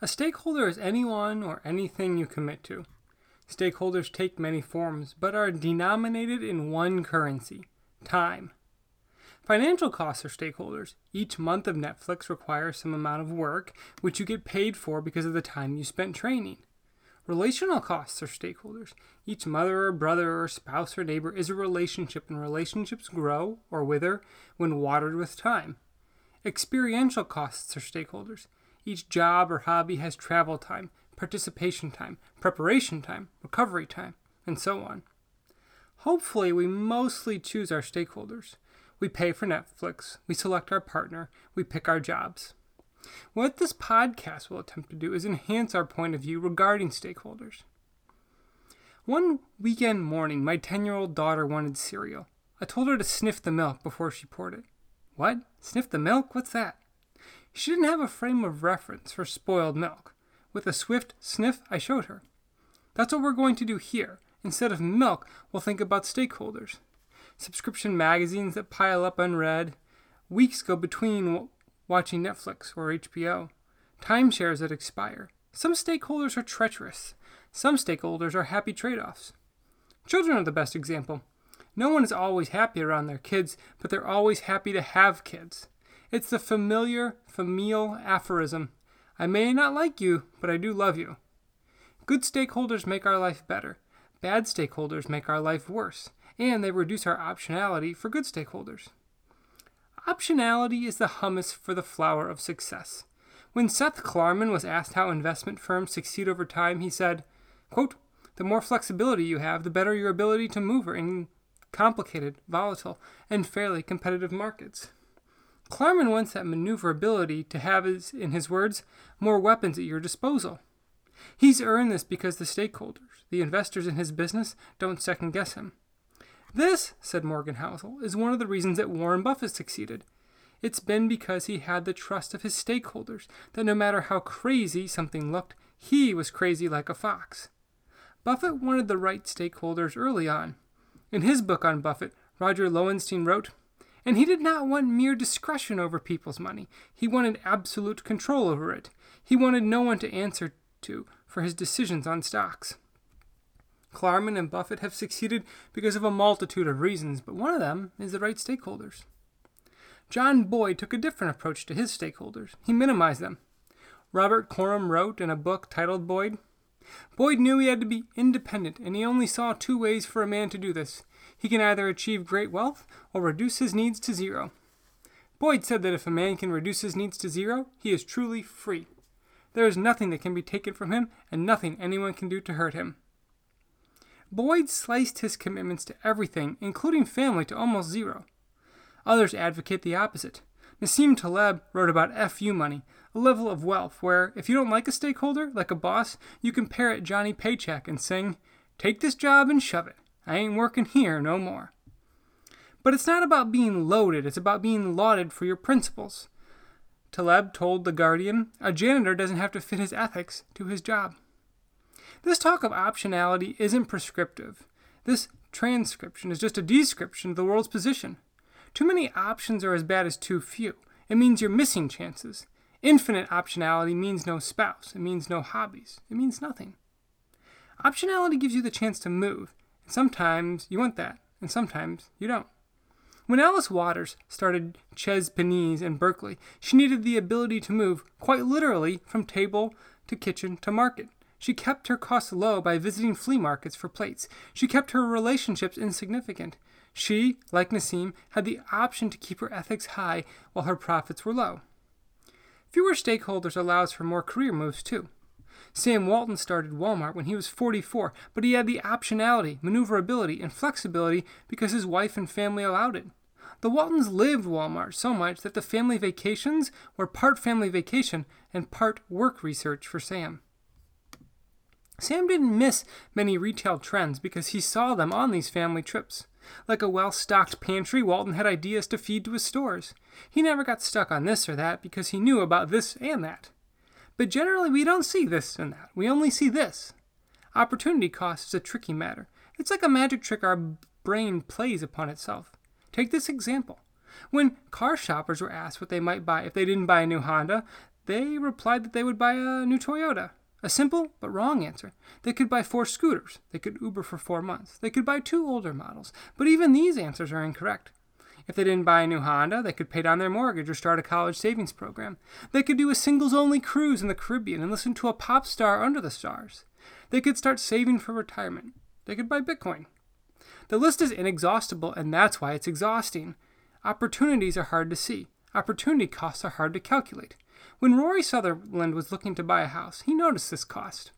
A stakeholder is anyone or anything you commit to. Stakeholders take many forms, but are denominated in one currency time. Financial costs are stakeholders. Each month of Netflix requires some amount of work, which you get paid for because of the time you spent training. Relational costs are stakeholders. Each mother or brother or spouse or neighbor is a relationship, and relationships grow or wither when watered with time. Experiential costs are stakeholders. Each job or hobby has travel time, participation time, preparation time, recovery time, and so on. Hopefully, we mostly choose our stakeholders. We pay for Netflix, we select our partner, we pick our jobs. What this podcast will attempt to do is enhance our point of view regarding stakeholders. One weekend morning, my 10 year old daughter wanted cereal. I told her to sniff the milk before she poured it. What? Sniff the milk? What's that? She didn't have a frame of reference for spoiled milk. With a swift sniff, I showed her. That's what we're going to do here. Instead of milk, we'll think about stakeholders. Subscription magazines that pile up unread. Weeks go between watching Netflix or HBO, timeshares that expire. Some stakeholders are treacherous, some stakeholders are happy trade offs. Children are the best example. No one is always happy around their kids, but they're always happy to have kids. It's the familiar familial aphorism I may not like you, but I do love you. Good stakeholders make our life better. Bad stakeholders make our life worse, and they reduce our optionality for good stakeholders. Optionality is the hummus for the flour of success. When Seth Klarman was asked how investment firms succeed over time, he said, quote, The more flexibility you have, the better your ability to move in complicated, volatile, and fairly competitive markets. Klarman wants that maneuverability to have, his, in his words, more weapons at your disposal. He's earned this because the stakeholders, the investors in his business, don't second guess him. This, said Morgan Housel, is one of the reasons that Warren Buffett succeeded. It's been because he had the trust of his stakeholders that no matter how crazy something looked, he was crazy like a fox. Buffett wanted the right stakeholders early on. In his book on Buffett, Roger Lowenstein wrote, and he did not want mere discretion over people's money. He wanted absolute control over it. He wanted no one to answer to for his decisions on stocks. Klarman and Buffett have succeeded because of a multitude of reasons, but one of them is the right stakeholders. John Boyd took a different approach to his stakeholders. He minimized them. Robert Coram wrote in a book titled Boyd Boyd knew he had to be independent, and he only saw two ways for a man to do this. He can either achieve great wealth or reduce his needs to zero. Boyd said that if a man can reduce his needs to zero, he is truly free. There is nothing that can be taken from him, and nothing anyone can do to hurt him. Boyd sliced his commitments to everything, including family, to almost zero. Others advocate the opposite. Nassim Taleb wrote about FU money, a level of wealth where, if you don't like a stakeholder, like a boss, you can parrot Johnny Paycheck and sing, Take this job and shove it. I ain't working here no more. But it's not about being loaded, it's about being lauded for your principles. Taleb told The Guardian, a janitor doesn't have to fit his ethics to his job. This talk of optionality isn't prescriptive. This transcription is just a description of the world's position. Too many options are as bad as too few. It means you're missing chances. Infinite optionality means no spouse. It means no hobbies. It means nothing. Optionality gives you the chance to move. Sometimes you want that, and sometimes you don't. When Alice Waters started Chez Panisse in Berkeley, she needed the ability to move, quite literally, from table to kitchen to market. She kept her costs low by visiting flea markets for plates. She kept her relationships insignificant. She, like Nassim, had the option to keep her ethics high while her profits were low. Fewer stakeholders allows for more career moves, too. Sam Walton started Walmart when he was 44, but he had the optionality, maneuverability, and flexibility because his wife and family allowed it. The Waltons lived Walmart so much that the family vacations were part family vacation and part work research for Sam. Sam didn't miss many retail trends because he saw them on these family trips. Like a well stocked pantry, Walton had ideas to feed to his stores. He never got stuck on this or that because he knew about this and that. But generally, we don't see this and that. We only see this. Opportunity cost is a tricky matter. It's like a magic trick our brain plays upon itself. Take this example. When car shoppers were asked what they might buy if they didn't buy a new Honda, They replied that they would buy a new Toyota. A simple but wrong answer. They could buy four scooters. They could Uber for four months. They could buy two older models. But even these answers are incorrect. If they didn't buy a new Honda, they could pay down their mortgage or start a college savings program. They could do a singles only cruise in the Caribbean and listen to a pop star under the stars. They could start saving for retirement. They could buy Bitcoin. The list is inexhaustible, and that's why it's exhausting. Opportunities are hard to see. Opportunity costs are hard to calculate. When Rory Sutherland was looking to buy a house, he noticed this cost.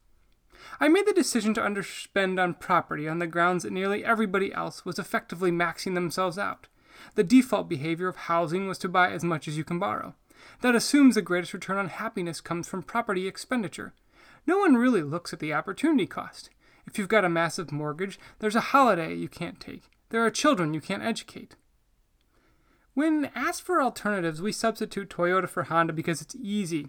I made the decision to underspend on property on the grounds that nearly everybody else was effectively maxing themselves out. The default behavior of housing was to buy as much as you can borrow. That assumes the greatest return on happiness comes from property expenditure. No one really looks at the opportunity cost. If you've got a massive mortgage, there's a holiday you can't take. There are children you can't educate. When asked for alternatives, we substitute Toyota for Honda because it's easy.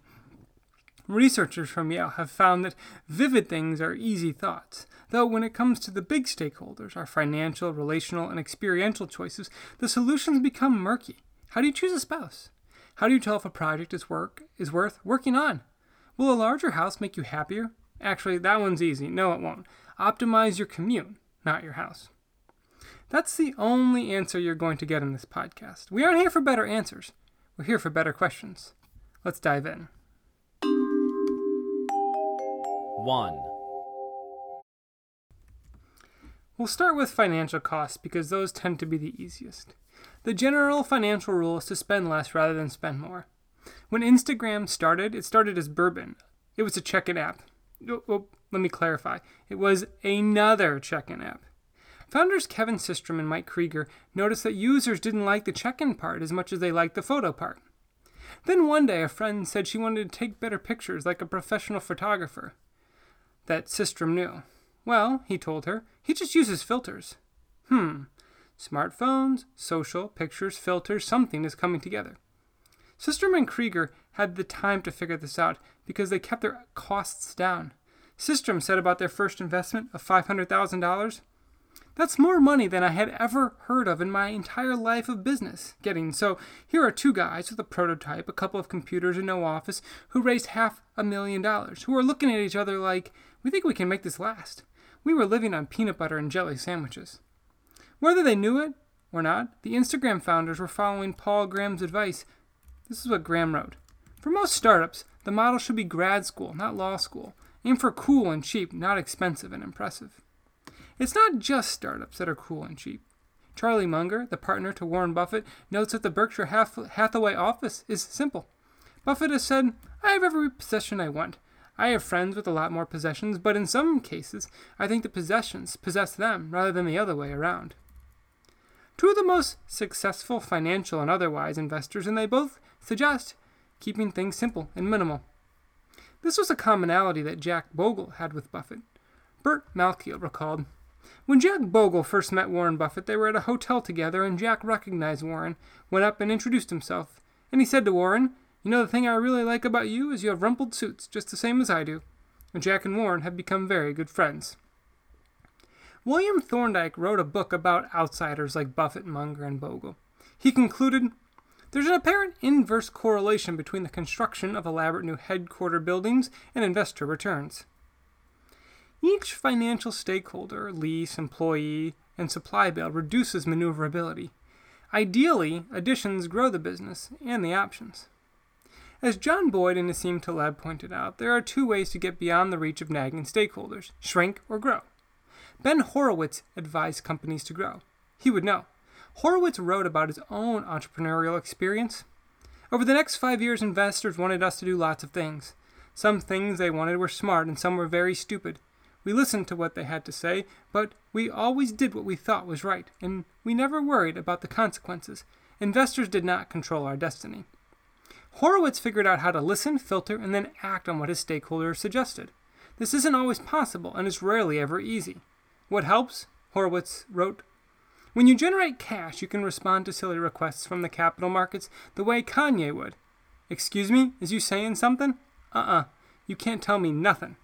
Researchers from Yale have found that vivid things are easy thoughts, though when it comes to the big stakeholders, our financial, relational, and experiential choices, the solutions become murky. How do you choose a spouse? How do you tell if a project is work is worth working on? Will a larger house make you happier? Actually, that one's easy. No, it won't. Optimize your commute, not your house. That's the only answer you're going to get in this podcast. We aren't here for better answers, we're here for better questions. Let's dive in. 1. We'll start with financial costs because those tend to be the easiest. The general financial rule is to spend less rather than spend more. When Instagram started, it started as Burbn. It was a check in app. Oh, oh, let me clarify. It was another check in app. Founders Kevin Systrom and Mike Krieger noticed that users didn't like the check in part as much as they liked the photo part. Then one day a friend said she wanted to take better pictures like a professional photographer. That Systrom knew. Well, he told her, he just uses filters. Hmm. Smartphones, social, pictures, filters, something is coming together. Systrom and Krieger had the time to figure this out because they kept their costs down. Systrom said about their first investment of $500,000 that's more money than I had ever heard of in my entire life of business getting. So here are two guys with a prototype, a couple of computers, and no office who raised half a million dollars, who are looking at each other like, we think we can make this last. We were living on peanut butter and jelly sandwiches. Whether they knew it or not, the Instagram founders were following Paul Graham's advice. This is what Graham wrote. For most startups, the model should be grad school, not law school. Aim for cool and cheap, not expensive and impressive. It's not just startups that are cool and cheap. Charlie Munger, the partner to Warren Buffett, notes that the Berkshire Hathaway office is simple. Buffett has said, I have every possession I want. I have friends with a lot more possessions, but in some cases, I think the possessions possess them rather than the other way around. Two of the most successful financial and otherwise investors, and they both suggest keeping things simple and minimal. This was a commonality that Jack Bogle had with Buffett. Burt Malkiel recalled, when Jack Bogle first met Warren Buffett, they were at a hotel together, and Jack recognized Warren, went up and introduced himself. And he said to Warren, You know, the thing I really like about you is you have rumpled suits, just the same as I do. And Jack and Warren have become very good friends. William Thorndike wrote a book about outsiders like Buffett, Munger, and Bogle. He concluded, There's an apparent inverse correlation between the construction of elaborate new headquarter buildings and investor returns. Each financial stakeholder, lease, employee, and supply bill reduces maneuverability. Ideally, additions grow the business and the options. As John Boyd and Nassim Taleb pointed out, there are two ways to get beyond the reach of nagging stakeholders shrink or grow. Ben Horowitz advised companies to grow. He would know. Horowitz wrote about his own entrepreneurial experience. Over the next five years, investors wanted us to do lots of things. Some things they wanted were smart, and some were very stupid. We listened to what they had to say, but we always did what we thought was right, and we never worried about the consequences. Investors did not control our destiny. Horowitz figured out how to listen, filter, and then act on what his stakeholders suggested. This isn't always possible, and it's rarely ever easy. What helps? Horowitz wrote When you generate cash, you can respond to silly requests from the capital markets the way Kanye would. Excuse me, is you saying something? Uh uh-uh. uh. You can't tell me nothing.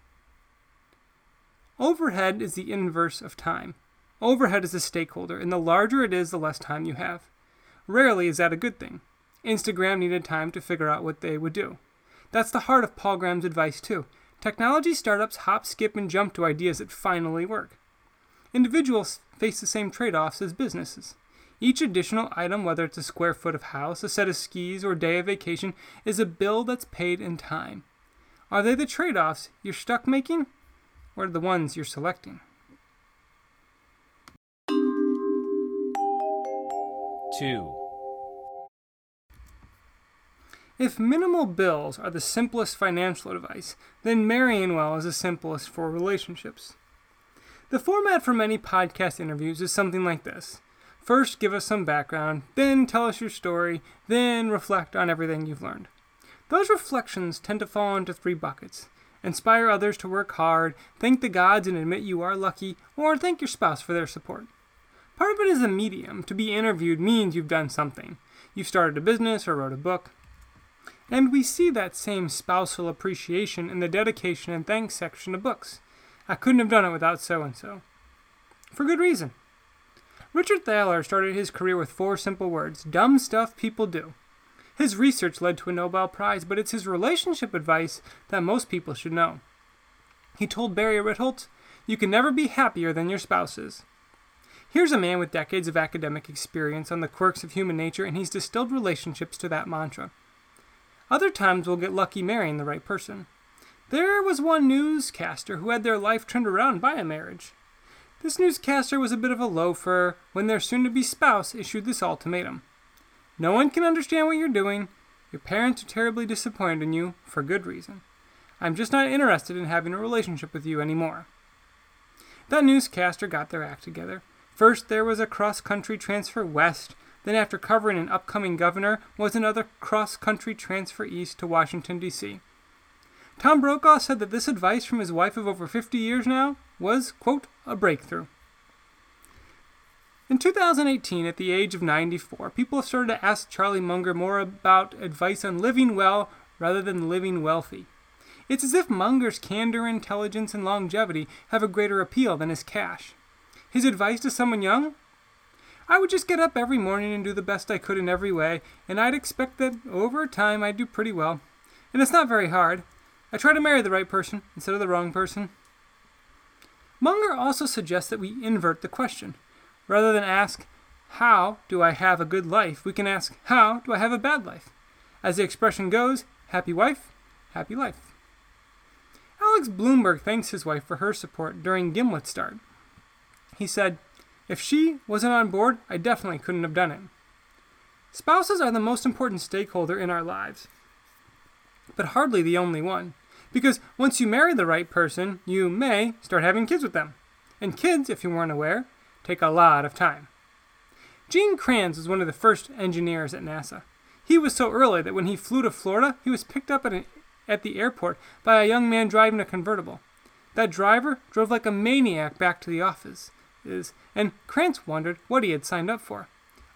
Overhead is the inverse of time. Overhead is a stakeholder, and the larger it is, the less time you have. Rarely is that a good thing. Instagram needed time to figure out what they would do. That's the heart of Paul Graham's advice, too. Technology startups hop, skip, and jump to ideas that finally work. Individuals face the same trade offs as businesses. Each additional item, whether it's a square foot of house, a set of skis, or a day of vacation, is a bill that's paid in time. Are they the trade offs you're stuck making, or the ones you're selecting? 2. If minimal bills are the simplest financial advice, then marrying well is the simplest for relationships. The format for many podcast interviews is something like this. First, give us some background, then tell us your story, then reflect on everything you've learned. Those reflections tend to fall into three buckets inspire others to work hard, thank the gods and admit you are lucky, or thank your spouse for their support. Part of it is a medium. To be interviewed means you've done something. You've started a business or wrote a book. And we see that same spousal appreciation in the dedication and thanks section of books. I couldn't have done it without so and so. For good reason. Richard Thaler started his career with four simple words dumb stuff people do. His research led to a Nobel Prize, but it's his relationship advice that most people should know. He told Barry Ritholtz, You can never be happier than your spouses. Here's a man with decades of academic experience on the quirks of human nature, and he's distilled relationships to that mantra. Other times we'll get lucky marrying the right person. There was one newscaster who had their life turned around by a marriage. This newscaster was a bit of a loafer when their soon to be spouse issued this ultimatum No one can understand what you're doing. Your parents are terribly disappointed in you, for good reason. I'm just not interested in having a relationship with you anymore. That newscaster got their act together. First, there was a cross country transfer west. Then, after covering an upcoming governor, was another cross country transfer east to Washington, D.C. Tom Brokaw said that this advice from his wife of over 50 years now was, quote, a breakthrough. In 2018, at the age of 94, people started to ask Charlie Munger more about advice on living well rather than living wealthy. It's as if Munger's candor, intelligence, and longevity have a greater appeal than his cash. His advice to someone young? I would just get up every morning and do the best I could in every way, and I'd expect that over time I'd do pretty well. And it's not very hard. I try to marry the right person instead of the wrong person. Munger also suggests that we invert the question. Rather than ask, How do I have a good life? we can ask, How do I have a bad life? As the expression goes, happy wife, happy life. Alex Blumberg thanks his wife for her support during Gimlet Start. He said, If she wasn't on board, I definitely couldn't have done it. Spouses are the most important stakeholder in our lives, but hardly the only one. Because once you marry the right person, you may start having kids with them. And kids, if you weren't aware, take a lot of time. Gene Kranz was one of the first engineers at NASA. He was so early that when he flew to Florida, he was picked up at, an, at the airport by a young man driving a convertible. That driver drove like a maniac back to the office, is, and Kranz wondered what he had signed up for.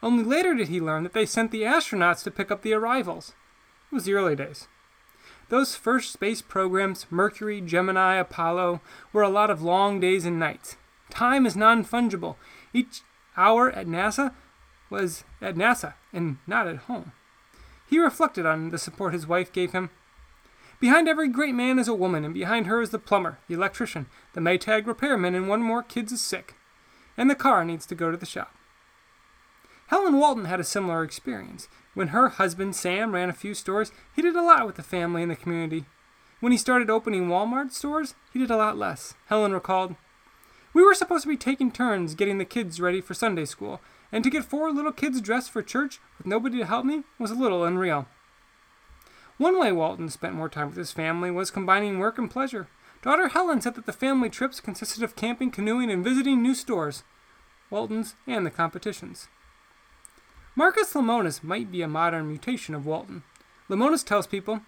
Only later did he learn that they sent the astronauts to pick up the arrivals. It was the early days. Those first space programs, Mercury, Gemini, Apollo, were a lot of long days and nights. Time is non fungible. Each hour at NASA was at NASA and not at home. He reflected on the support his wife gave him. Behind every great man is a woman, and behind her is the plumber, the electrician, the Maytag repairman, and one more kid's is sick. And the car needs to go to the shop. Helen Walton had a similar experience. When her husband Sam ran a few stores, he did a lot with the family and the community. When he started opening Walmart stores, he did a lot less. Helen recalled, We were supposed to be taking turns getting the kids ready for Sunday school, and to get four little kids dressed for church with nobody to help me was a little unreal. One way Walton spent more time with his family was combining work and pleasure. Daughter Helen said that the family trips consisted of camping, canoeing, and visiting new stores, Walton's and the competition's. Marcus Lemonis might be a modern mutation of Walton. Lemonis tells people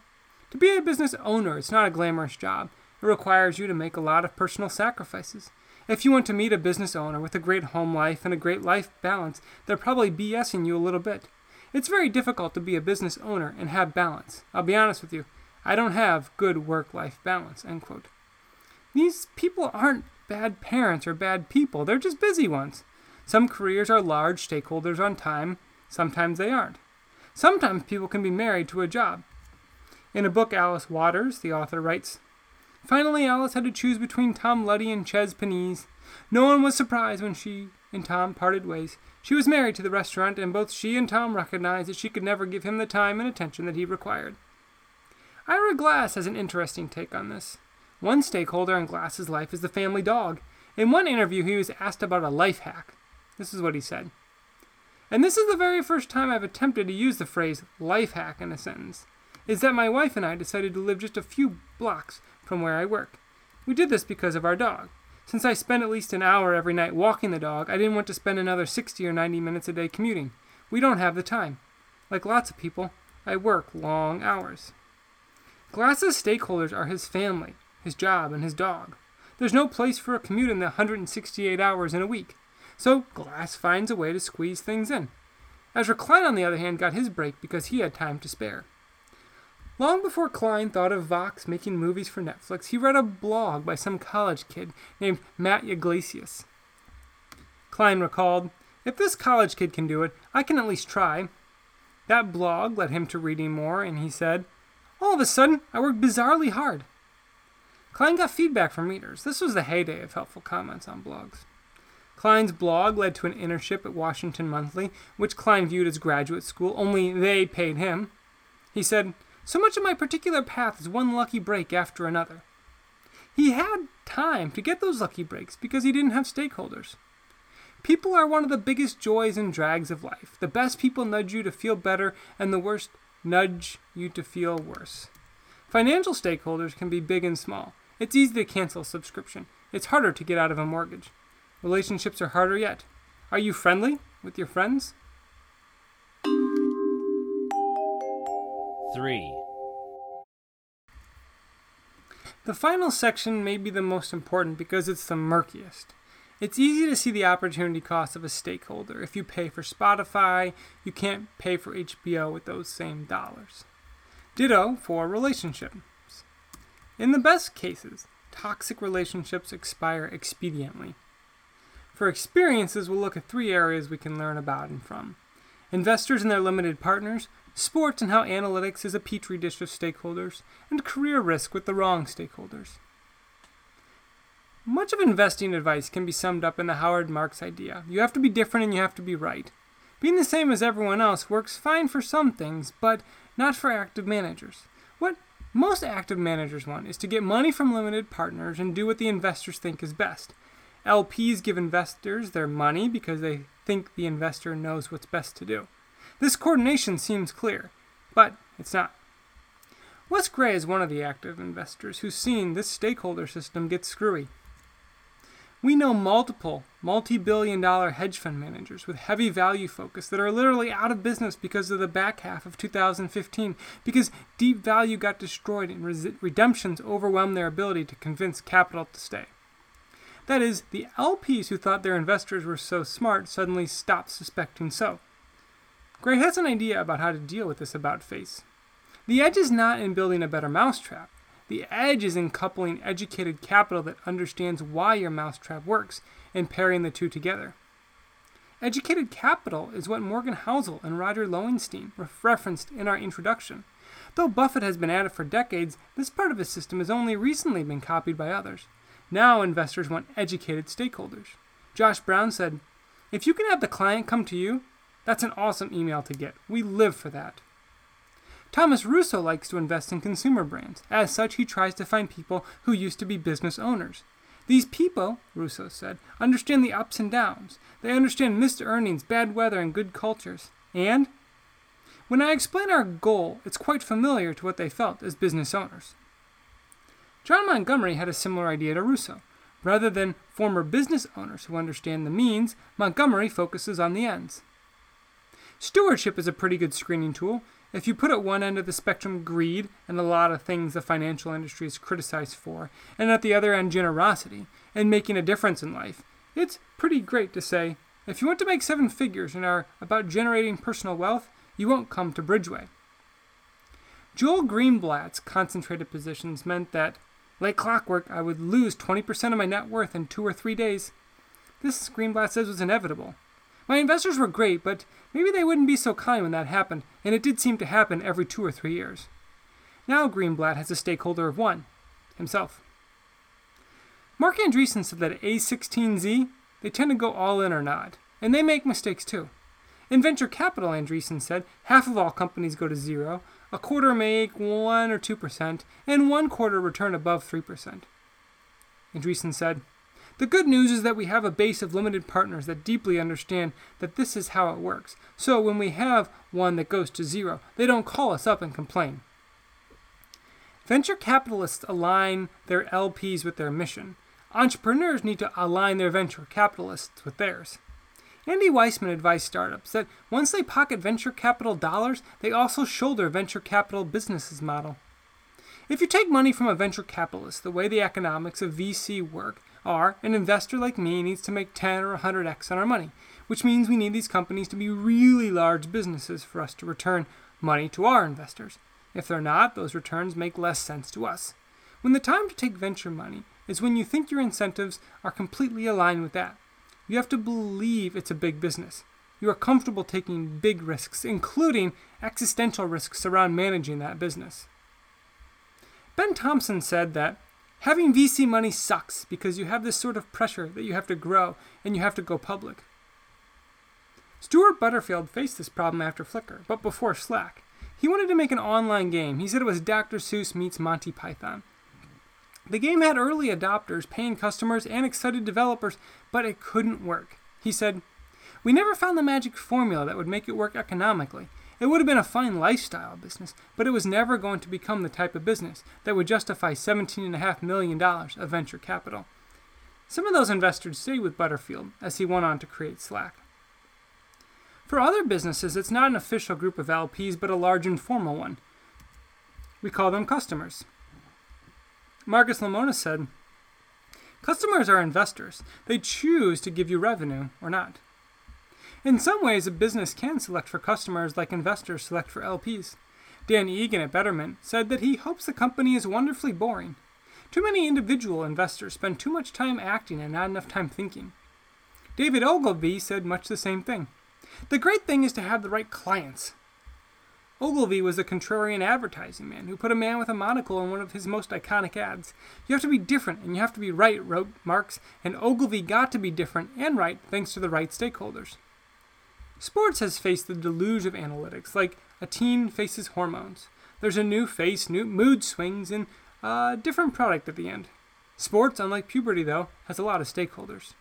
to be a business owner, it's not a glamorous job. It requires you to make a lot of personal sacrifices. If you want to meet a business owner with a great home life and a great life balance, they're probably BSing you a little bit. It's very difficult to be a business owner and have balance. I'll be honest with you, I don't have good work life balance. End quote. These people aren't bad parents or bad people, they're just busy ones. Some careers are large stakeholders on time, Sometimes they aren't. Sometimes people can be married to a job. In a book, Alice Waters, the author writes Finally, Alice had to choose between Tom Luddy and Chez Panisse. No one was surprised when she and Tom parted ways. She was married to the restaurant, and both she and Tom recognized that she could never give him the time and attention that he required. Ira Glass has an interesting take on this. One stakeholder in Glass's life is the family dog. In one interview, he was asked about a life hack. This is what he said. And this is the very first time I've attempted to use the phrase life hack in a sentence. Is that my wife and I decided to live just a few blocks from where I work. We did this because of our dog. Since I spend at least an hour every night walking the dog, I didn't want to spend another 60 or 90 minutes a day commuting. We don't have the time. Like lots of people, I work long hours. Glass's stakeholders are his family, his job, and his dog. There's no place for a commute in the 168 hours in a week, so Glass finds a way to squeeze things in. Ezra Klein, on the other hand, got his break because he had time to spare. Long before Klein thought of Vox making movies for Netflix, he read a blog by some college kid named Matt Yglesias. Klein recalled, If this college kid can do it, I can at least try. That blog led him to reading more, and he said, All of a sudden, I worked bizarrely hard. Klein got feedback from readers. This was the heyday of helpful comments on blogs. Klein's blog led to an internship at Washington Monthly, which Klein viewed as graduate school, only they paid him. He said, so much of my particular path is one lucky break after another. He had time to get those lucky breaks because he didn't have stakeholders. People are one of the biggest joys and drags of life. The best people nudge you to feel better, and the worst nudge you to feel worse. Financial stakeholders can be big and small. It's easy to cancel a subscription. It's harder to get out of a mortgage. Relationships are harder yet. Are you friendly with your friends? 3. The final section may be the most important because it's the murkiest. It's easy to see the opportunity cost of a stakeholder. If you pay for Spotify, you can't pay for HBO with those same dollars. Ditto for relationships. In the best cases, toxic relationships expire expediently. For experiences, we'll look at three areas we can learn about and from investors and their limited partners, sports and how analytics is a petri dish of stakeholders, and career risk with the wrong stakeholders. Much of investing advice can be summed up in the Howard Marks idea you have to be different and you have to be right. Being the same as everyone else works fine for some things, but not for active managers. What most active managers want is to get money from limited partners and do what the investors think is best. LPs give investors their money because they think the investor knows what's best to do. This coordination seems clear, but it's not. Wes Gray is one of the active investors who's seen this stakeholder system get screwy. We know multiple multi billion dollar hedge fund managers with heavy value focus that are literally out of business because of the back half of 2015, because deep value got destroyed and redemptions overwhelmed their ability to convince capital to stay. That is, the LPs who thought their investors were so smart suddenly stopped suspecting so. Gray has an idea about how to deal with this about face. The edge is not in building a better mousetrap. The edge is in coupling educated capital that understands why your mousetrap works and pairing the two together. Educated capital is what Morgan Housel and Roger Lowenstein referenced in our introduction. Though Buffett has been at it for decades, this part of his system has only recently been copied by others. Now investors want educated stakeholders. Josh Brown said, If you can have the client come to you, that's an awesome email to get. We live for that. Thomas Russo likes to invest in consumer brands. As such, he tries to find people who used to be business owners. These people, Russo said, understand the ups and downs. They understand missed earnings, bad weather, and good cultures. And when I explain our goal, it's quite familiar to what they felt as business owners. John Montgomery had a similar idea to Russo. Rather than former business owners who understand the means, Montgomery focuses on the ends. Stewardship is a pretty good screening tool. If you put at one end of the spectrum greed and a lot of things the financial industry is criticized for, and at the other end generosity and making a difference in life, it's pretty great to say, if you want to make seven figures and are about generating personal wealth, you won't come to Bridgeway. Joel Greenblatt's concentrated positions meant that, like clockwork, I would lose 20% of my net worth in two or three days. This, Greenblatt says, was inevitable. My investors were great, but maybe they wouldn't be so kind when that happened, and it did seem to happen every two or three years. Now Greenblatt has a stakeholder of one himself. Marc Andreessen said that at A16Z, they tend to go all in or not, and they make mistakes too. In venture capital, Andreessen said, half of all companies go to zero, a quarter make 1 or 2%, and one quarter return above 3%. Andreessen said, The good news is that we have a base of limited partners that deeply understand that this is how it works. So when we have one that goes to zero, they don't call us up and complain. Venture capitalists align their LPs with their mission. Entrepreneurs need to align their venture capitalists with theirs. Andy Weissman advised startups that once they pocket venture capital dollars, they also shoulder venture capital businesses model. If you take money from a venture capitalist, the way the economics of VC work are, an investor like me needs to make 10 or 100x on our money, which means we need these companies to be really large businesses for us to return money to our investors. If they're not, those returns make less sense to us. When the time to take venture money is when you think your incentives are completely aligned with that. You have to believe it's a big business. You are comfortable taking big risks, including existential risks around managing that business. Ben Thompson said that having VC money sucks because you have this sort of pressure that you have to grow and you have to go public. Stewart Butterfield faced this problem after Flickr, but before Slack. He wanted to make an online game. He said it was Dr. Seuss meets Monty Python. The game had early adopters, paying customers, and excited developers, but it couldn't work. He said, We never found the magic formula that would make it work economically. It would have been a fine lifestyle business, but it was never going to become the type of business that would justify $17.5 million of venture capital. Some of those investors stayed with Butterfield as he went on to create Slack. For other businesses, it's not an official group of LPs, but a large informal one. We call them customers. Marcus Lemonis said, Customers are investors. They choose to give you revenue or not. In some ways, a business can select for customers like investors select for LPs. Dan Egan at Betterment said that he hopes the company is wonderfully boring. Too many individual investors spend too much time acting and not enough time thinking. David Ogilvy said much the same thing. The great thing is to have the right clients. Ogilvy was a contrarian advertising man who put a man with a monocle in one of his most iconic ads. You have to be different and you have to be right, wrote Marks, and Ogilvy got to be different and right thanks to the right stakeholders. Sports has faced the deluge of analytics, like a teen faces hormones. There's a new face, new mood swings, and a different product at the end. Sports, unlike puberty though, has a lot of stakeholders.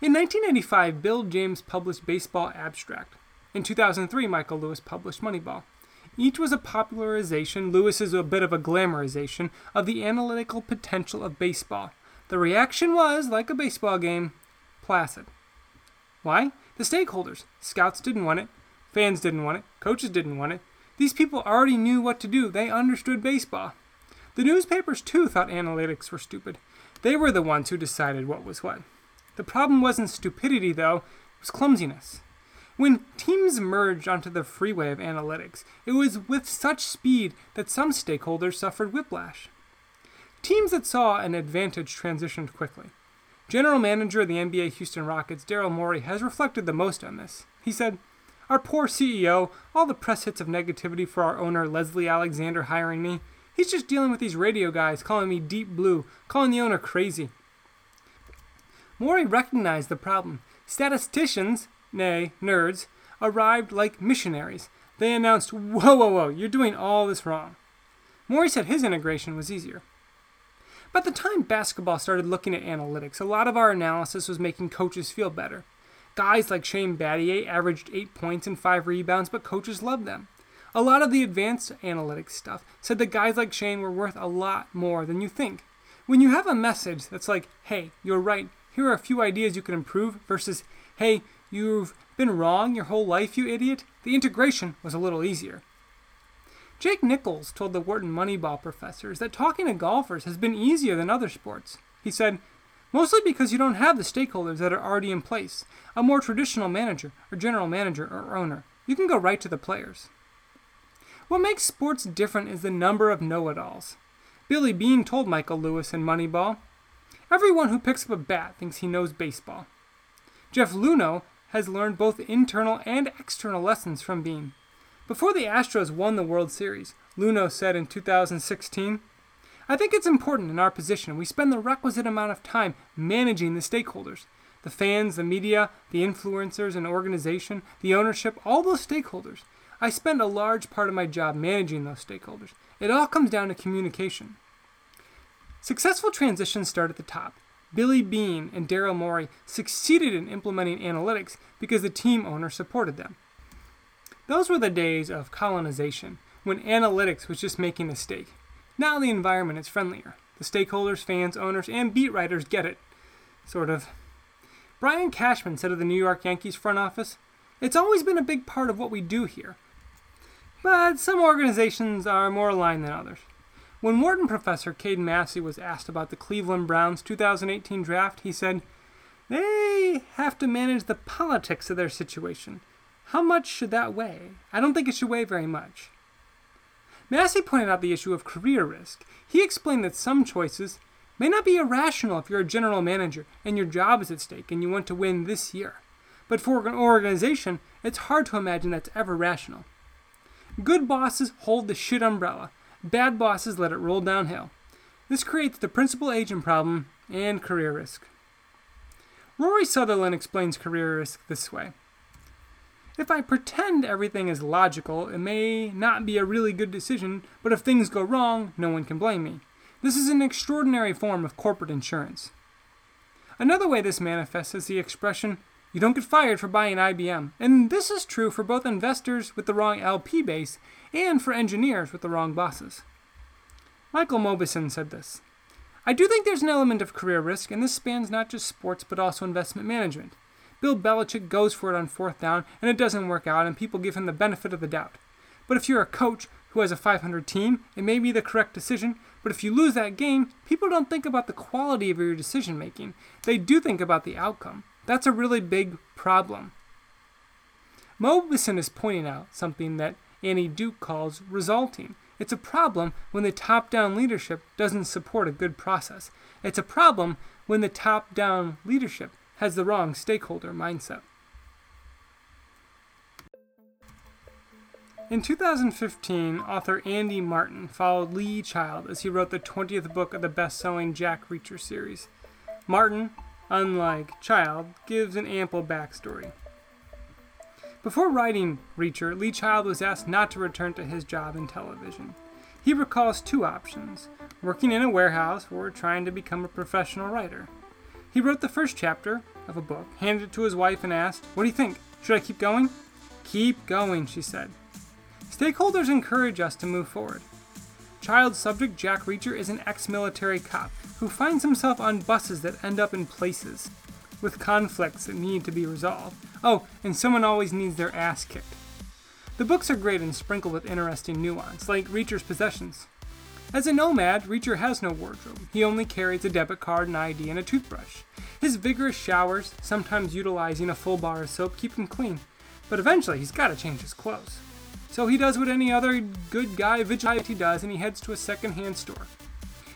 In 1985, Bill James published Baseball Abstract. In 2003, Michael Lewis published Moneyball. Each was a popularization, Lewis is a bit of a glamorization, of the analytical potential of baseball. The reaction was, like a baseball game, placid. Why? The stakeholders. Scouts didn't want it. Fans didn't want it. Coaches didn't want it. These people already knew what to do. They understood baseball. The newspapers, too, thought analytics were stupid. They were the ones who decided what was what. The problem wasn't stupidity, though, it was clumsiness. When teams merged onto the freeway of analytics, it was with such speed that some stakeholders suffered whiplash. Teams that saw an advantage transitioned quickly. General manager of the NBA Houston Rockets, Daryl Morey, has reflected the most on this. He said, Our poor CEO, all the press hits of negativity for our owner, Leslie Alexander, hiring me. He's just dealing with these radio guys calling me deep blue, calling the owner crazy. Morey recognized the problem. Statisticians, nay, nerds, arrived like missionaries. They announced, Whoa, whoa, whoa, you're doing all this wrong. Morey said his integration was easier. By the time basketball started looking at analytics, a lot of our analysis was making coaches feel better. Guys like Shane Battier averaged 8 points and 5 rebounds, but coaches loved them. A lot of the advanced analytics stuff said that guys like Shane were worth a lot more than you think. When you have a message that's like, hey, you're right, here are a few ideas you can improve, versus, hey, You've been wrong your whole life, you idiot. The integration was a little easier. Jake Nichols told the Wharton Moneyball professors that talking to golfers has been easier than other sports. He said, mostly because you don't have the stakeholders that are already in place, a more traditional manager or general manager or owner. You can go right to the players. What makes sports different is the number of know it alls. Billy Beane told Michael Lewis in Moneyball Everyone who picks up a bat thinks he knows baseball. Jeff Luhnow has learned both internal and external lessons from Beane. Before the Astros won the World Series, Luhnow said in 2016. I think it's important in our position we spend the requisite amount of time managing the stakeholders the fans, the media, the influencers and organization, the ownership, all those stakeholders. I spend a large part of my job managing those stakeholders. It all comes down to communication. Successful transitions start at the top. Billy Beane and Daryl Morey succeeded in implementing analytics because the team owner supported them. Those were the days of colonization, when analytics was just making a stake. Now the environment is friendlier. The stakeholders, fans, owners, and beat writers get it. Sort of. Brian Cashman said of the New York Yankees front office, It's always been a big part of what we do here. But some organizations are more aligned than others. When Wharton professor Cade Massey was asked about the Cleveland Browns 2018 draft, he said, They have to manage the politics of their situation. How much should that weigh? I don't think it should weigh very much. Massey pointed out the issue of career risk. He explained that some choices may not be irrational if you're a general manager and your job is at stake and you want to win this year. But for an organization, it's hard to imagine that's ever rational. Good bosses hold the shit umbrella. Bad bosses let it roll downhill. This creates the principal agent problem and career risk. Rory Sutherland explains career risk this way. If I pretend everything is logical, it may not be a really good decision, but if things go wrong, no one can blame me. This is an extraordinary form of corporate insurance. Another way this manifests is the expression, you don't get fired for buying IBM. And this is true for both investors with the wrong LP base and for engineers with the wrong bosses. Michael Mauboussin said this I do think there's an element of career risk, and this spans not just sports but also investment management. Bill Belichick goes for it on fourth down, and it doesn't work out, and people give him the benefit of the doubt. But if you're a coach who has a 500 team, it may be the correct decision, but if you lose that game, people don't think about the quality of your decision making. They do think about the outcome. That's a really big problem. Mauboussin is pointing out something that Annie Duke calls resulting. It's a problem when the top down leadership doesn't support a good process. It's a problem when the top down leadership has the wrong stakeholder mindset. In 2015, author Andy Martin followed Lee Child as he wrote the 20th book of the best selling Jack Reacher series. Martin unlike Child, gives an ample backstory. Before writing Reacher, Lee Child was asked not to return to his job in television. He recalls two options working in a warehouse or trying to become a professional writer. He wrote the first chapter of a book, handed it to his wife, and asked, What do you think? Should I keep going? Keep going, she said. Stakeholders encourage us to move forward. Child subject Jack Reacher is an ex military cop who finds himself on buses that end up in places with conflicts that need to be resolved. Oh, and someone always needs their ass kicked. The books are great and sprinkled with interesting nuance, like Reacher's possessions. As a nomad, Reacher has no wardrobe. He only carries a debit card, an ID, and a toothbrush. His vigorous showers, sometimes utilizing a full bar of soap, keep him clean. But eventually, he's got to change his clothes. So he does what any other good guy vigilante does and he heads to a second-hand store.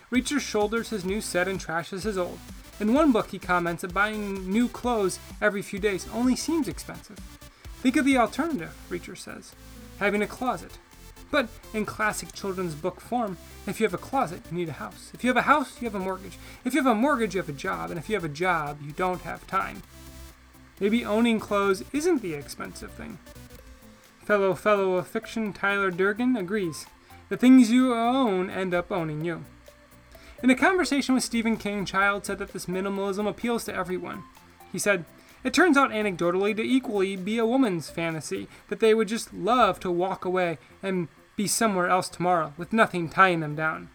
Reacher shoulders his new set and trashes his old. In one book, he comments that buying new clothes every few days only seems expensive. Think of the alternative, Reacher says having a closet. But in classic children's book form, if you have a closet, you need a house. If you have a house, you have a mortgage. If you have a mortgage, you have a job. And if you have a job, you don't have time. Maybe owning clothes isn't the expensive thing. Fellow fellow of fiction Tyler Durden agrees. The things you own end up owning you. In a conversation with Stephen King, Child said that this minimalism appeals to everyone. He said, It turns out anecdotally to equally be a woman's fantasy that they would just love to walk away and be somewhere else tomorrow with nothing tying them down.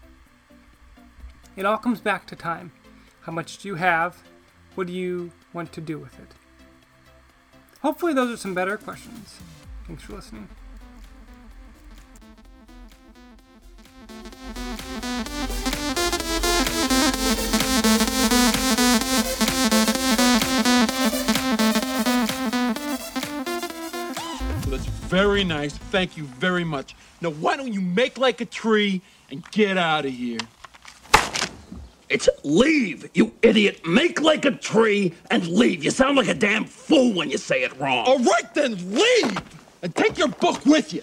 It all comes back to time. How much do you have? What do you want to do with it? Hopefully, those are some better questions. Thanks for listening. Very nice. Thank you very much. Now, why don't you make like a tree and get out of here? It's leave, you idiot. Make like a tree and leave. You sound like a damn fool when you say it wrong. All right, then leave and take your book with you.